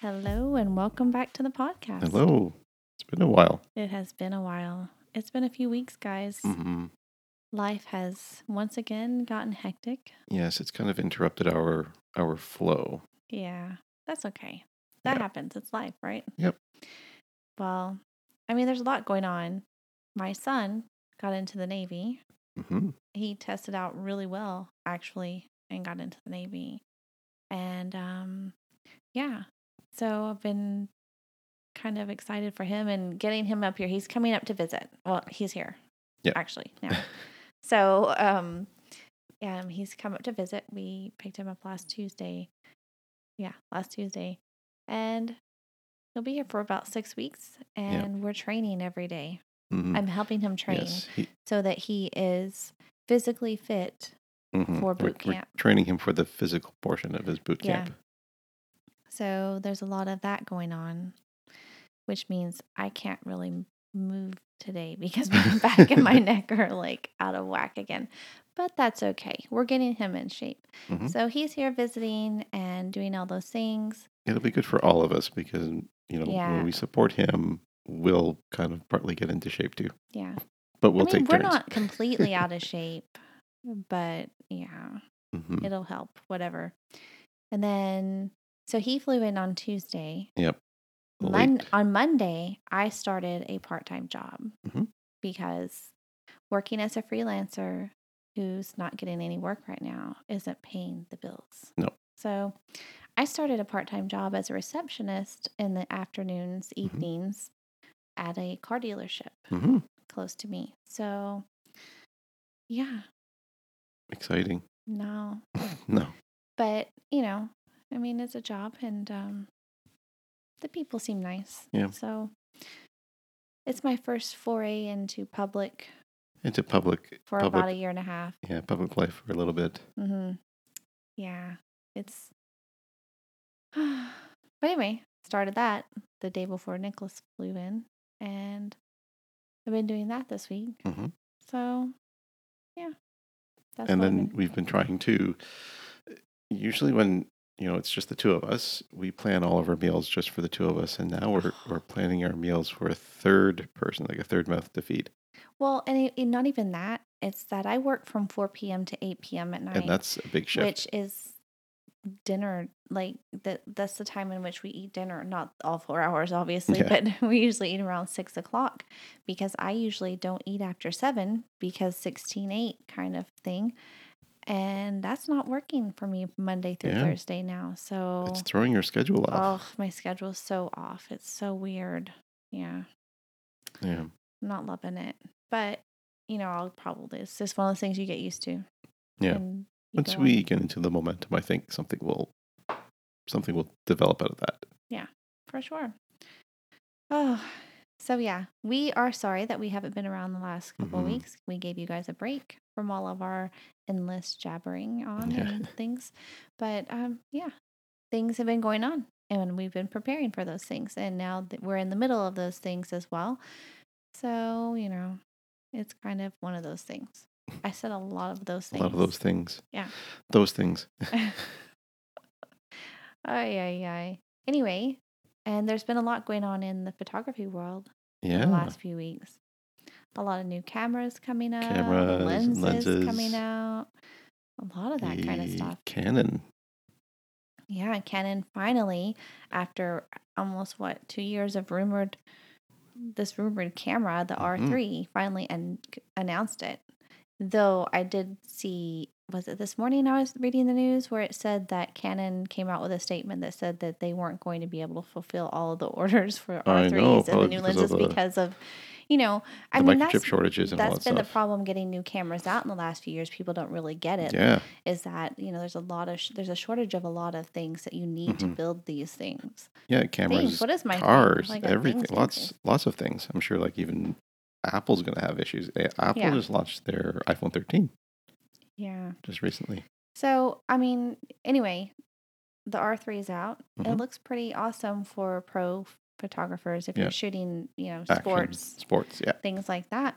Hello and welcome back to the podcast. Hello. It's been a while. It has been a while. It's been a few weeks, guys. hmm Life has once again gotten hectic. Yes, it's kind of interrupted our our flow. Yeah, that's okay. That Yeah. happens. It's life, right? Yep. Well, I mean, there's a lot going on. My son got into the Navy. hmm He tested out really well, actually, and got into the Navy. And um, yeah, so I've been kind of excited for him and getting him up here. He's coming up to visit. Well, he's here. Yep. Actually, now. so um, um, he's come up to visit. We picked him up last Tuesday. Yeah, last Tuesday, and he'll be here for about six weeks. And we're training every day. hmm I'm helping him train Yes. He, so that he is physically fit. mhm. For We're- boot we're camp. training him for the physical portion of his boot Yeah. camp. So there's a lot of that going on, which means I can't really move today because my back and my neck are like out of whack again. But that's okay. We're getting him in shape. Mhm. So he's here visiting and doing all those things. It'll be good for all of us because you know Yeah. when we support him, we'll kind of partly get into shape too. Yeah. But we'll I mean, take we're turns. not completely out of shape, but yeah. Mhm. it'll help, whatever. And then, so he flew in on Tuesday. Yep. Mon- on Monday, I started a part time job Mhm. because working as a freelancer who's not getting any work right now isn't paying the bills. No. So I started a part time job as a receptionist in the afternoons, Mm-hmm. evenings at a car dealership hmm close to me. So, yeah, Exciting. no, no. but you know i mean it's a job and um the people seem nice Yeah. so it's my first foray into public Into public for public about a year and a half yeah, public life for a little bit. Mm-hmm. yeah it's but anyway started that the day before nicholas flew in and i've been doing that this week. Hmm so yeah that's and then been- we've been trying to usually when you know it's just the two of us we plan all of our meals just for the two of us and now we're we're planning our meals for a third person like a third mouth to feed. Well and it, it- not even that it's that i work from 4 p.m to 8 p.m at night and that's a big shift. which is dinner like that that's the time in which we eat dinner not all four hours obviously Yeah. but we usually eat around six o'clock because i usually don't eat after seven because 16 8 kind of thing. And that's not working for me monday through Yeah. thursday now so it's throwing your schedule off. Oh my schedule's so off. It's so weird. Yeah. Yeah. I'm not loving it. But you know i'll probably it's just one of those things you get used to Yeah. once we get into the momentum i think something will something will develop out of that Yeah, for sure. Oh, so yeah, we are sorry that we haven't been around the last couple of Mhm. weeks. We gave you guys a break from all of our endless jabbering on Yeah. and things, but um, yeah, things have been going on, and we've been preparing for those things, and now that we're in the middle of those things as well. So you know, it's kind of one of those things. I said a lot of those things. a lot of those things Yeah. those things Ay, ay, ay. Anyway, and there's been a lot going on in the photography world in yeah the last few weeks. A lot of new cameras coming out, Cameras, lenses, lenses. coming out, a lot of that kind of stuff. canon Yeah, Canon finally, after almost what two years of rumored, this rumored camera, the Mhm. R3, finally an- announced it. Though I did see, was it this morning I was reading the news where it said that Canon came out with a statement that said that they weren't going to be able to fulfill all of the orders for I R3s know, and the new because of lenses the- because of, you know, I mean that's shortages and all that's that been the problem getting new cameras out in the last few years. People don't really get it yeah is that you know there's a lot of sh- there's a shortage of a lot of things that you need to Mhm. build these things. yeah Things. cameras What is my cars, Like everything, things, lots, things. lots of things. I'm sure, like even Apple's going to have issues. Apple Yeah. just launched their iPhone 13 Yeah. just recently. So I mean, anyway, the R3 is out. It Mhm. looks pretty awesome for pro photographers if Yeah. you're shooting, you know, Action, sports, sports, yeah. things like that.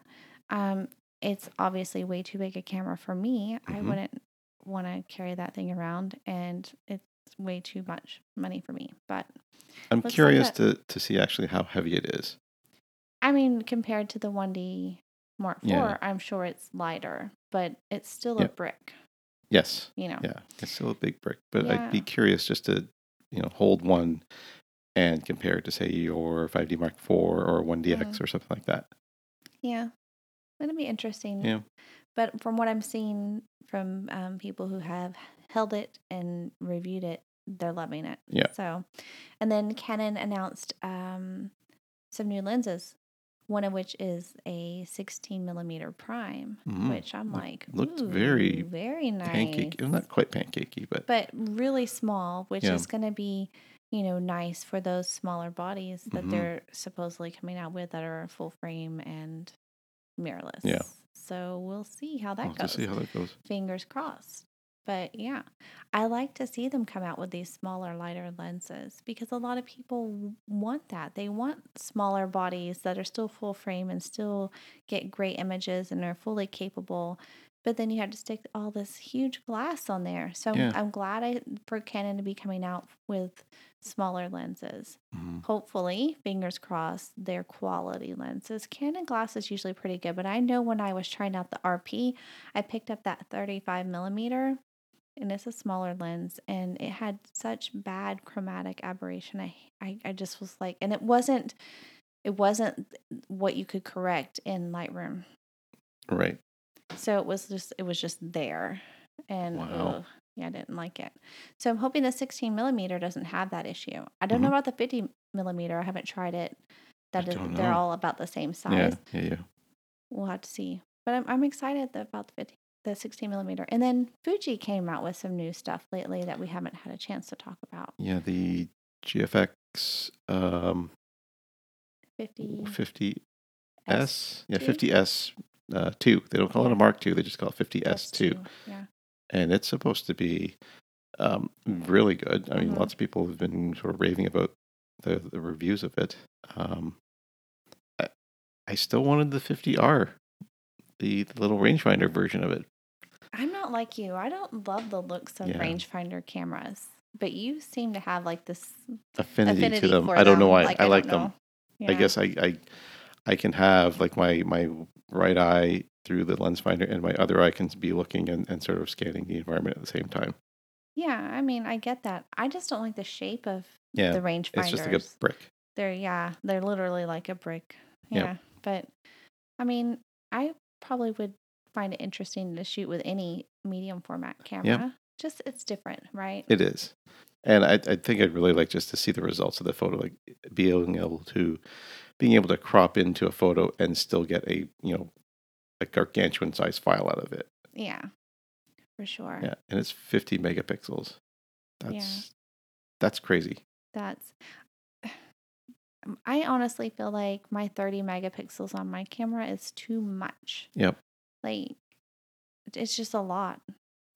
Um, it's obviously way too big a camera for me. I Mhm. wouldn't want to carry that thing around, and it's way too much money for me. But I'm Looks like curious to to see actually how heavy it is. I mean, compared to the 1D Mark IV, Yeah. I'm sure it's lighter, but it's still Yeah. a brick, Yes, you know. yeah, it's still a big brick, but Yeah. I'd be curious just to you know hold one and compare it to say your 5D Mark IV or 1DX Mm-hmm. or something like that. Yeah. It'll be interesting. Yeah. But from what I'm seeing from um, people who have held it and reviewed it, they're loving it. Yeah. So, and then Canon announced um, some new lenses, one of which is a 16 millimeter prime, Mhm. which I'm like, looked very very nice. Pancake, well, not quite pancakey, but but really small, which Yeah. is going to be, you know, nice for those smaller bodies that Mhm. they're supposedly coming out with that are full frame and mirrorless. Yeah. So we'll see how that we'll goes. see how that goes. Fingers crossed. But yeah, I like to see them come out with these smaller, lighter lenses because a lot of people want that. They want smaller bodies that are still full frame and still get great images and are fully capable. But then you have to stick all this huge glass on there. So I'm- Yeah. I'm glad I, for Canon to be coming out with smaller lenses. Mhm. Hopefully, fingers crossed, they're quality lenses. Canon glass is usually pretty good, but I know when I was trying out the RP, I picked up that 35 millimeter and it's a smaller lens and it had such bad chromatic aberration. I, I, I just was like, and it wasn't, it wasn't what you could correct in Lightroom. Right. So it was just, it was just there. And Wow. ugh, yeah, I didn't like it. So I'm hoping the 16 millimeter doesn't have that issue. I don't know Mhm. about the 50 millimeter. I haven't tried it. That I don't they're all about the same Yeah. size. Yeah. Yeah. We'll have to see. But I'm, I'm excited about the 50, the 16 millimeter. And then Fuji came out with some new stuff lately that we haven't had a chance to talk about. Yeah. The GFX um, 50 50S. S Yeah. two? 50S uh, 2. They don't call it a Mark 2. They just call it 50S 2. S2. Yeah. and it's supposed to be um, really good. I mean, Mhm. lots of people have been sort of raving about the, the reviews of it. Um, I, I still wanted the 50R, the, the little rangefinder version of it. I'm not like you. I don't love the looks of Yeah. rangefinder cameras, but you seem to have like this Affinity, affinity to them. I don't know why. Like, I, don't like them. know. I guess I, I I can have like my my right eye through the lens finder and my other eye can be looking and, and sort of scanning the environment at the same time. Yeah, I mean, I get that. I just don't like the shape of Yeah. the rangefinder. It's just like a brick. They're yeah, they're literally like a brick. Yeah, Yep. but I mean, I probably would find it interesting to shoot with any medium format camera. Yeah. Just it's different, right? It is. And I, I think I'd really like just to see the results of the photo, like being able to being able to crop into a photo and still get a you know a gargantuan size file out of it. yeah, for sure. Yeah, and it's 50 megapixels. That's that's crazy. That's. Um, I honestly feel like my 30 megapixels on my camera is too much. Yep. Like, it's just a lot.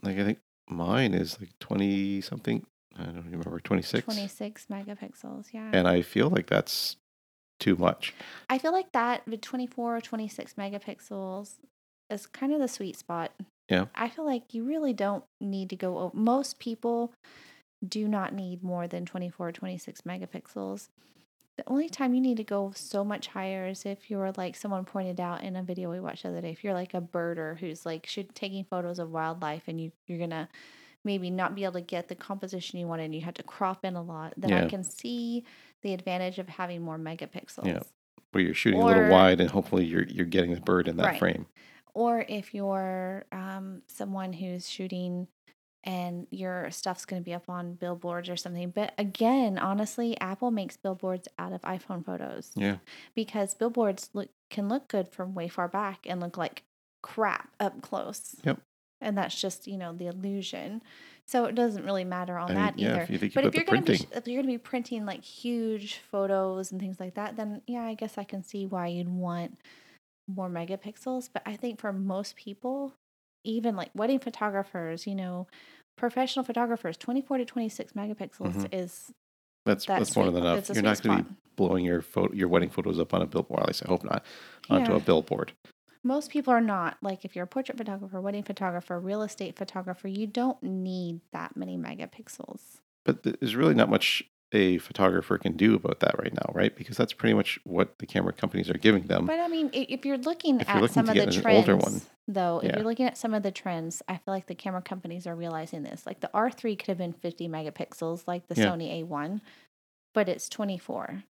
Like I think mine is like 20 something. I don't remember 26. 26 megapixels. Yeah. And I feel like that's too much. I feel like that with 24 or 26 megapixels is kind of the sweet spot. Yeah. I feel like you really don't need to go over. Most people do not need more than 24 or 26 megapixels. The only time you need to go so much higher is if you're like someone pointed out in a video we watched the other day. If you're like a birder who's like shoot, taking photos of wildlife and you, you're to maybe not be able to get the composition you want and you have to crop in a lot, then I can see the advantage of having more megapixels. Yeah. Where you're shooting a little wide and hopefully you're you're getting the bird in that Right. frame. or if you're um, someone who's shooting and your stuff's going to be up on billboards or something. But again, honestly, Apple makes billboards out of iPhone photos Yeah. because billboards look can look good from way far back and look like crap up close. Yep. And that's just you know the illusion. So it doesn't really matter on I mean, that yeah, either. if you But if you're to be if you're going to be printing like huge photos and things like that, then yeah, I guess I can see why you'd want more megapixels. But I think for most people, even like wedding photographers, you know, professional photographers, 24 to 26 megapixels Mhm. is That's that that's more than enough. You're not going to be blowing your photo, your wedding photos up on a billboard. At least I hope not onto Yeah. a billboard. Most people are not. Like if you're a portrait photographer, wedding photographer, real estate photographer, you don't need that many megapixels. But there's really not much a photographer can do about that right now, right? Because that's pretty much what the camera companies are giving them. But I mean, if you're looking If you're at looking some of the trends, older one. though, if Yeah. you're looking at some of the trends, I feel like the camera companies are realizing this. Like the R3 could have been 50 megapixels, like the Yeah. Sony A1, but it's 24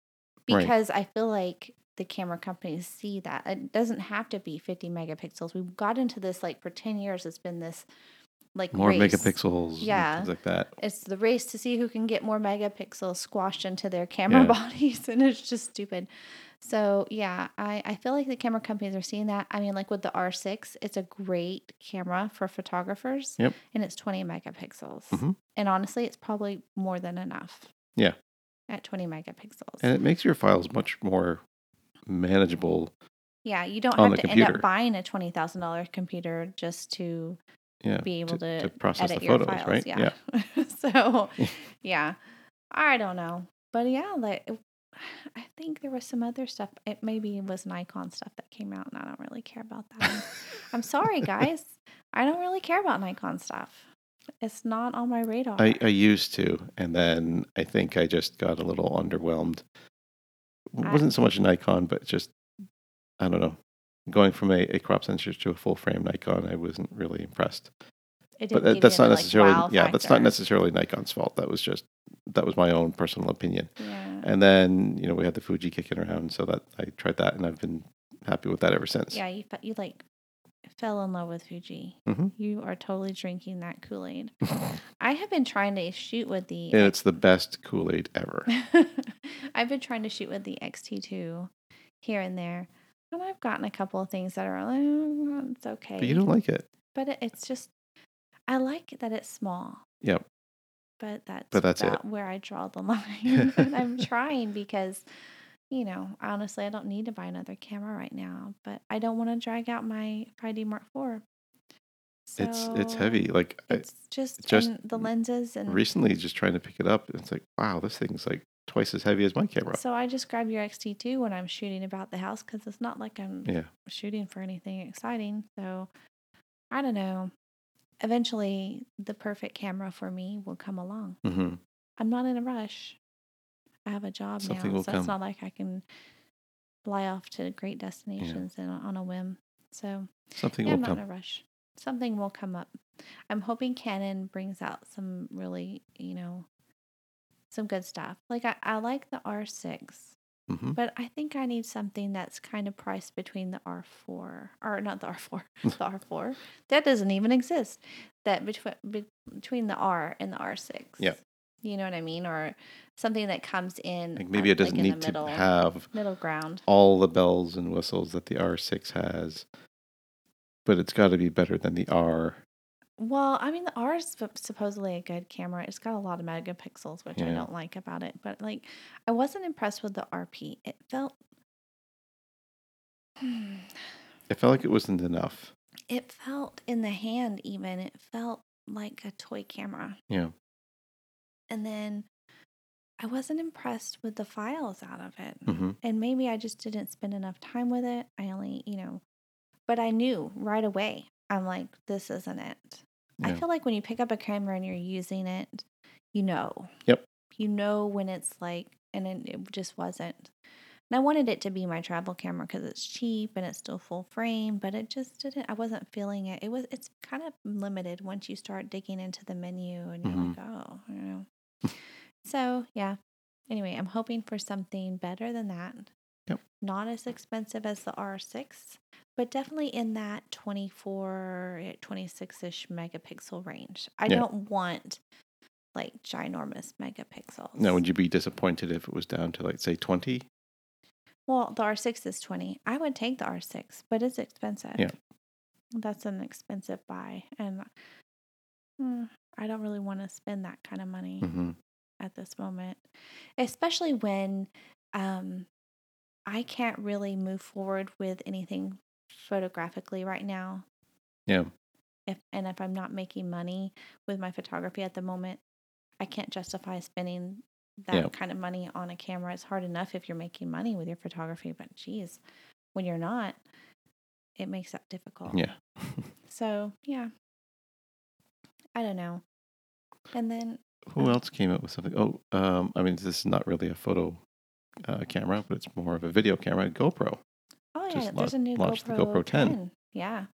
Right. because I feel like the camera companies see that it doesn't have to be 50 megapixels. We've got into this like for 10 years. It's been this like More race. megapixels, Yeah. things like that. It's the race to see who can get more megapixels squashed into their camera Yeah. bodies, and it's just stupid. So yeah, I, I feel like the camera companies are seeing that. I mean, like with the R6, it's a great camera for photographers. Yep. And it's 20 megapixels. Mhm. And honestly, it's probably more than enough. Yeah. At 20 megapixels. And it makes your files much more manageable. yeah, you don't have to end up buying a $20,000 computer just to Yeah. be able to, to process edit the photos, files. right? Yeah. so, yeah, I don't know, but yeah, like it- I think there was some other stuff. It maybe was Nikon stuff that came out, and I don't really care about that. I'm sorry, guys. I don't really care about Nikon stuff. It's not on my radar. I, I used to, and then I think I just got a little underwhelmed. It wasn't so much Nikon, but just I don't know. Going from a, a crop sensor to a full frame Nikon, I wasn't really impressed. It But that, that's not the, like, necessarily wow yeah, that's not necessarily Nikon's fault. That was just that was my own personal opinion. Yeah. And then you know we had the Fuji kicking around, so that I tried that, and I've been happy with that ever since. Yeah, you you like fell in love with Fuji. Mhm. You are totally drinking that Kool Aid. I have been trying to shoot with the and it's the best Kool Aid ever. I've been trying to shoot with the XT2 here and there, and I've gotten a couple of things that are like, "Oh, it's okay. But you don't like it. But it, it's just, I like that it's small. Yep. But that's But that's it. where I draw the line. and I'm trying because, you know, honestly, I don't need to buy another camera right now. But I don't want to drag out my 5D Mark IV. It's it's heavy. Like I, It's just, just the lenses and recently just trying to pick it up, it's like wow, this thing's like twice as heavy as my camera. So I just grab your XT2 when I'm shooting about the house because it's not like I'm Yeah. shooting for anything exciting. So I don't know. Eventually, the perfect camera for me will come along. hmm I'm not in a rush. I have a job Something now, so come. it's not like I can fly off to great destinations and on a whim. So Something yeah, I'm will not come. in a rush. Something will come up. I'm hoping Canon brings out some really, you know, some good stuff. Like I, I like the R6, hmm but I think I need something that's kind of priced between the R4 or not the R4, the R4 that doesn't even exist. That between between the R and the R6. Yeah. You know what I mean, or something that comes in. Like maybe uh, it doesn't like need middle, to have middle ground. all the bells and whistles that the R6 has, but it's got to be better than the R. Well, I mean, the R is supposedly a good camera. It's got a lot of megapixels, which I don't like about it. But like, I wasn't impressed with the RP. It felt, It felt like it wasn't enough. it felt in the hand. Even it felt like a toy camera. Yeah. And then I wasn't impressed with the files out of it. hmm And maybe I just didn't spend enough time with it. I only, you know, but I knew right away. I'm like, this isn't it. I feel like when you pick up a camera and you're using it, you know. Yep. You know when it's like, and it, it just wasn't. And I wanted it to be my travel camera because it's cheap and it's still full frame, but it just didn't. I wasn't feeling it. It was. It's kind of limited once you start digging into the menu and you're Mhm. like, oh, you know. so yeah. Anyway, I'm hoping for something better than that. Yep. Not as expensive as the R6, but definitely in that 24, 26 ish megapixel range. I Yeah. don't want like ginormous megapixels. Now, would you be disappointed if it was down to like say twenty? Well, the R6 is 20. I would take the R6, but it's expensive. Yeah. That's an expensive buy. And mm, I don't really want to spend that kind of money hmm at this moment, especially when um, I can't really move forward with anything photographically right now. Yeah. if and if I'm not making money with my photography at the moment, I can't justify spending that Yeah. kind of money on a camera. It's hard enough if you're making money with your photography, but geez, when you're not, it makes that difficult. Yeah. So yeah, I don't know. And then Who else came up with something? Oh, um, I mean, this is not really a photo uh, camera, but it's more of a video camera. GoPro. oh yeah, Just there's a new launched the GoPro, GoPro 10. Yeah,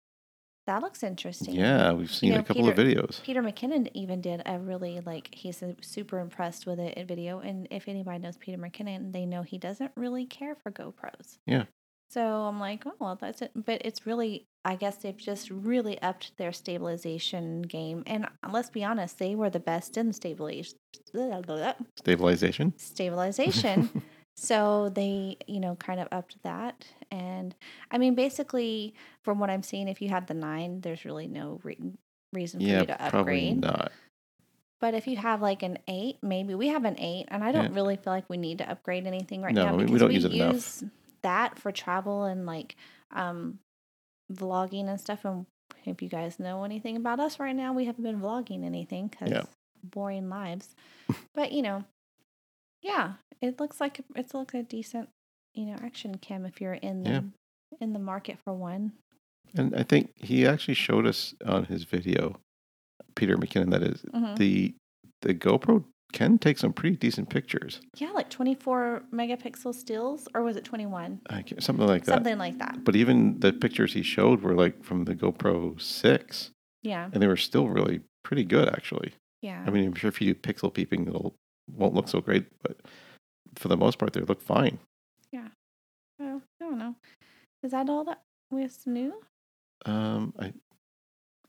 that looks interesting. Yeah, we've seen know, a couple of videos. Peter McKinnon even did a really like he's super impressed with it in video. And if anybody knows Peter McKinnon, they know he doesn't really care for GoPros. Yeah. So I'm like, oh well, that's it. But it's really, I guess they've just really upped their stabilization game. And let's be honest, they were the best in stabilization. Stabilization. Stabilization. So they, you know, kind of upped that. And I mean, basically, from what I'm seeing, if you have the nine, there's really no re- reason for Yeah, you to upgrade. probably not. But if you have like an eight, maybe we have an eight, and I don't Yeah. really feel like we need to upgrade anything right No, now we- we don't use it enough. that for travel and like um, vlogging and stuff. And if you guys know anything about us right now, we haven't been vlogging anything because Yeah. boring lives. but you know, yeah, it looks like it's like a decent, you know, action cam if you're in the Yeah. in the market for one. And I think he actually showed us on his video, Peter McKinnon, that is, Mhm. the the GoPro can take some pretty decent pictures. Yeah, like 24 megapixel stills, or was it 21? Something like that. Something like that. But even the pictures he showed were like from the GoPro 6, Yeah, and they were still really pretty good, actually. yeah. I mean, I'm sure if you do pixel peeping, it'll won't look so great, but for the most part, they look fine. Yeah. Well, I don't know. Is that all that was new? Um, I,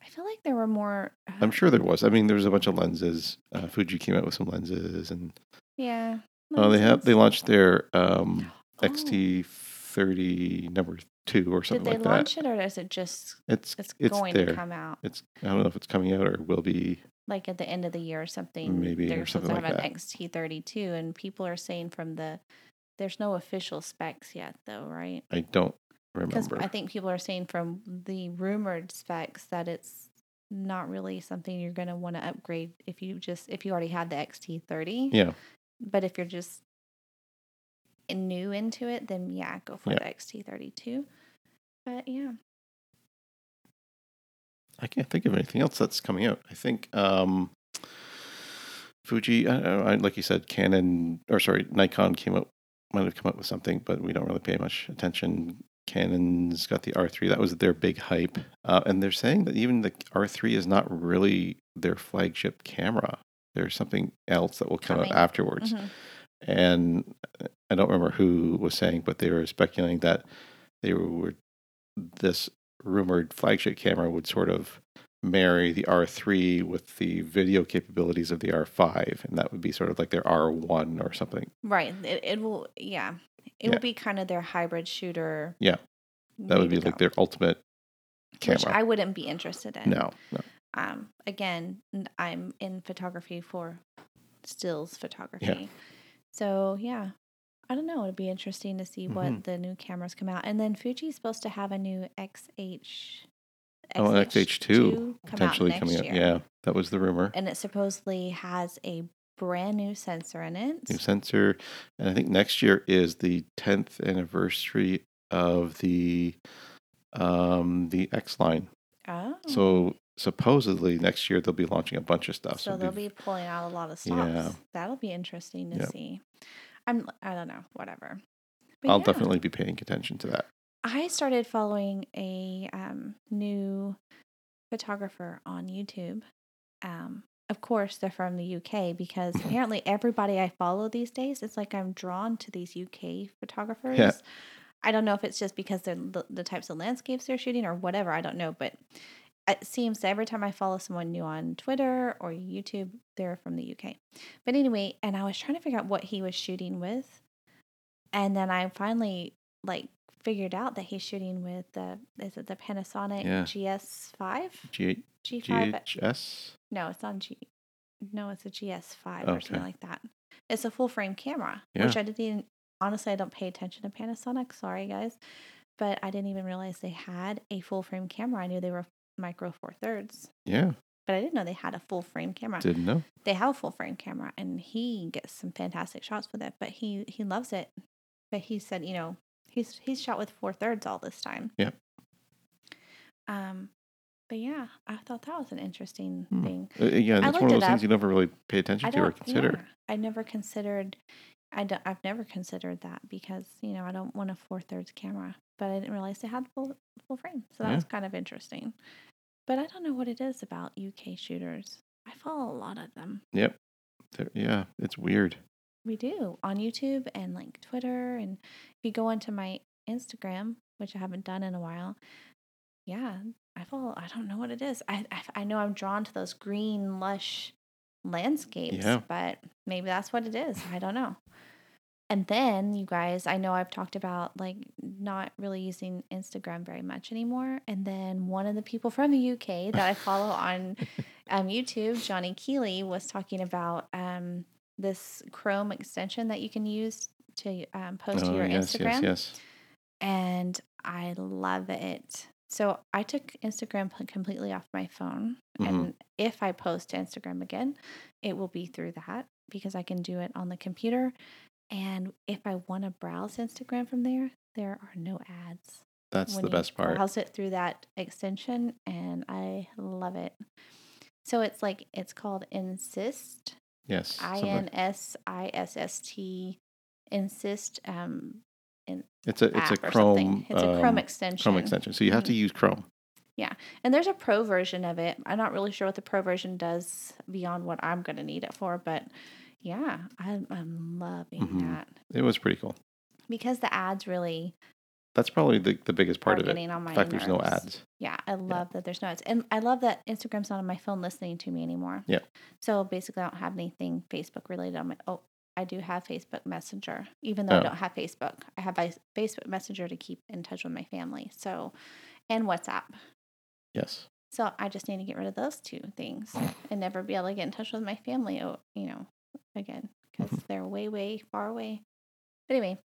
I feel like there were more. Uh, I'm sure there was. I mean, there was a bunch of lenses. Uh, Fuji came out with some lenses, and Yeah. oh, they have they launched their um, Oh, XT30 number two or something like that. Did they launch it, or is it just It's it's, it's going there. to come out It's I don't know if it's coming out or will be. Like at the end of the year or something? Maybe, or they're supposed something to have like an XT32, and people are saying from the there's no official specs yet, though, right? I don't remember. Because remember. I think people are saying from the rumored specs that it's not really something you're going to want to upgrade if you just if you already had the XT30. yeah, But if you're just new into it, then yeah, go for Yeah. the XT32. But yeah, I can't think of anything else that's coming out. I think um, Fuji, I, like you said, Canon or sorry, Nikon came out might have come up with something, but we don't really pay much attention. Canon's got the R3. That was their big hype, uh, and they're saying that even the R3 is not really their flagship camera. There's something else that will come Coming. out afterwards. Mhm. and I don't remember who was saying, but they were speculating that they were this rumored flagship camera would sort of marry the R3 with the video capabilities of the R5, and that would be sort of like their R1 or something. right. It, it will, yeah, it Yeah. will be kind of their hybrid shooter. Yeah. That would be like their ultimate camera. which. I wouldn't be interested in. no, no, um again I'm in photography for stills photography Yeah. so yeah i don't know it'd be interesting to see what the new cameras come out and then fuji's supposed to have a new xh oh, XH2 potentially out coming out. year. Yeah, that was the rumor. and it supposedly has a brand new sensor in it New sensor, and I think next year is the 10th anniversary of the um the X line. oh So supposedly next year they'll be launching a bunch of stuff. so it'll they'll be pulling out a lot of stops Yeah. that'll be interesting to Yep. see i'm i don't know whatever But I'll yeah. definitely be paying attention to that. I started following a um, new photographer on YouTube. Um, of course, they're from the UK because apparently everybody I follow these days, it's like I'm drawn to these UK photographers. Yeah. I don't know if it's just because they're the, the types of landscapes they're shooting or whatever. I don't know, but it seems that every time I follow someone new on Twitter or YouTube, they're from the UK. But anyway, and I was trying to figure out what he was shooting with, and then I finally like figured out that he's shooting with the is it the Panasonic Yeah. GS5 G- G5 GHS? no it's on G no it's a GS5 or something like that it's a full frame camera Yeah. which I didn't even, honestly I don't pay attention to Panasonic sorry guys but I didn't even realize they had a full frame camera I knew they were micro four thirds, Yeah, but I didn't know they had a full frame camera. didn't know. they have a full frame camera and he gets some fantastic shots with it but he he loves it but he said you know he's he's shot with four thirds all this time Yeah. um but yeah i thought that was an interesting Hmm. thing Uh, yeah, it's one of it those things up. you never really pay attention to or consider. yeah, i never considered i don't i've never considered that because you know i don't want a four thirds camera but i didn't realize they had full full frame so that Yeah. was kind of interesting but i don't know what it is about uk shooters i follow a lot of them Yep. There- yeah, it's weird. We do on YouTube and like Twitter. And if you go onto my Instagram, which I haven't done in a while, yeah, I follow, I don't know what it is. I, I, I know I'm drawn to those green, lush landscapes, Yeah. but maybe that's what it is. I don't know. And then, you guys, I know I've talked about like not really using Instagram very much anymore. And then one of the people from the UK that I follow on um, YouTube, Johnny Keeley, was talking about um, this Chrome extension that you can use to um, post to Oh, your yes, Instagram. yes, yes. And I love it. So I took Instagram completely off my phone. Mhm. And if I post to Instagram again, it will be through that because I can do it on the computer. And if I want to browse Instagram from there, there are no ads That's when the best part. Browse it through that extension, and I love it. So it's like it's called Inssist, Yes. I N S I S S T, Inssist. Um, It's a it's a. Chrome It's a Chrome um, extension. Chrome extension. So you have to Mhm. use Chrome. Yeah, and there's a pro version of it. I'm not really sure what the pro version does beyond what I'm going to need it for, but yeah, I'm, I'm loving Mhm. that It was pretty cool. because the ads really That's probably the, the biggest part of it. on my The fact there's no ads. Yeah, I love that there's no ads. And I love that Instagram's not on my phone listening to me anymore. Yeah. So basically, I don't have anything Facebook related on my. Oh, I do have Facebook Messenger, even though I Oh. don't have Facebook. I have Face- Facebook Messenger to keep in touch with my family. So, and WhatsApp. Yes. So I just need to get rid of those two things and never be able to get in touch with my family. Oh, you know, again because Mhm. they're way, way far away. But anyway.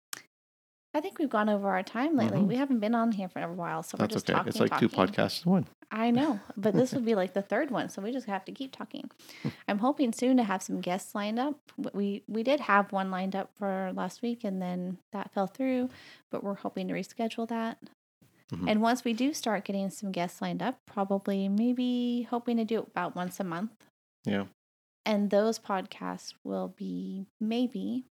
I think we've gone over our time lately. Mhm. We haven't been on here for a while, so That's we're just okay. talking. It's like two podcasts in one. I know, but this would be like the third one, so we just have to keep talking. I'm hoping soon to have some guests lined up. We we did have one lined up for last week, and then that fell through. But we're hoping to reschedule that. Mhm. And once we do start getting some guests lined up, probably maybe hoping to do it about once a month. Yeah. And those podcasts will be maybe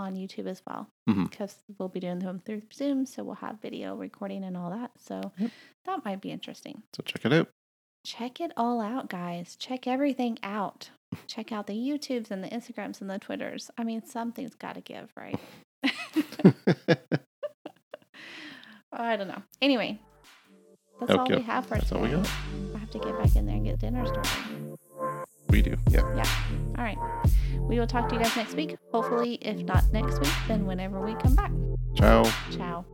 on YouTube as well Mhm. because we'll be doing them through Zoom, so we'll have video recording and all that. So Yep. that might be interesting So check it out. check it all out, guys. Check everything out. Check out the YouTubes and the Instagrams and the Twitters. I mean, something's got to give, right? I don't know. Anyway, that's all we have for That's all we today. got. I have to get back in there and get dinner started. We do. Yeah. Yeah. All right. We will talk to you guys next week. Hopefully, if not next week, then whenever we come back. Ciao. Ciao.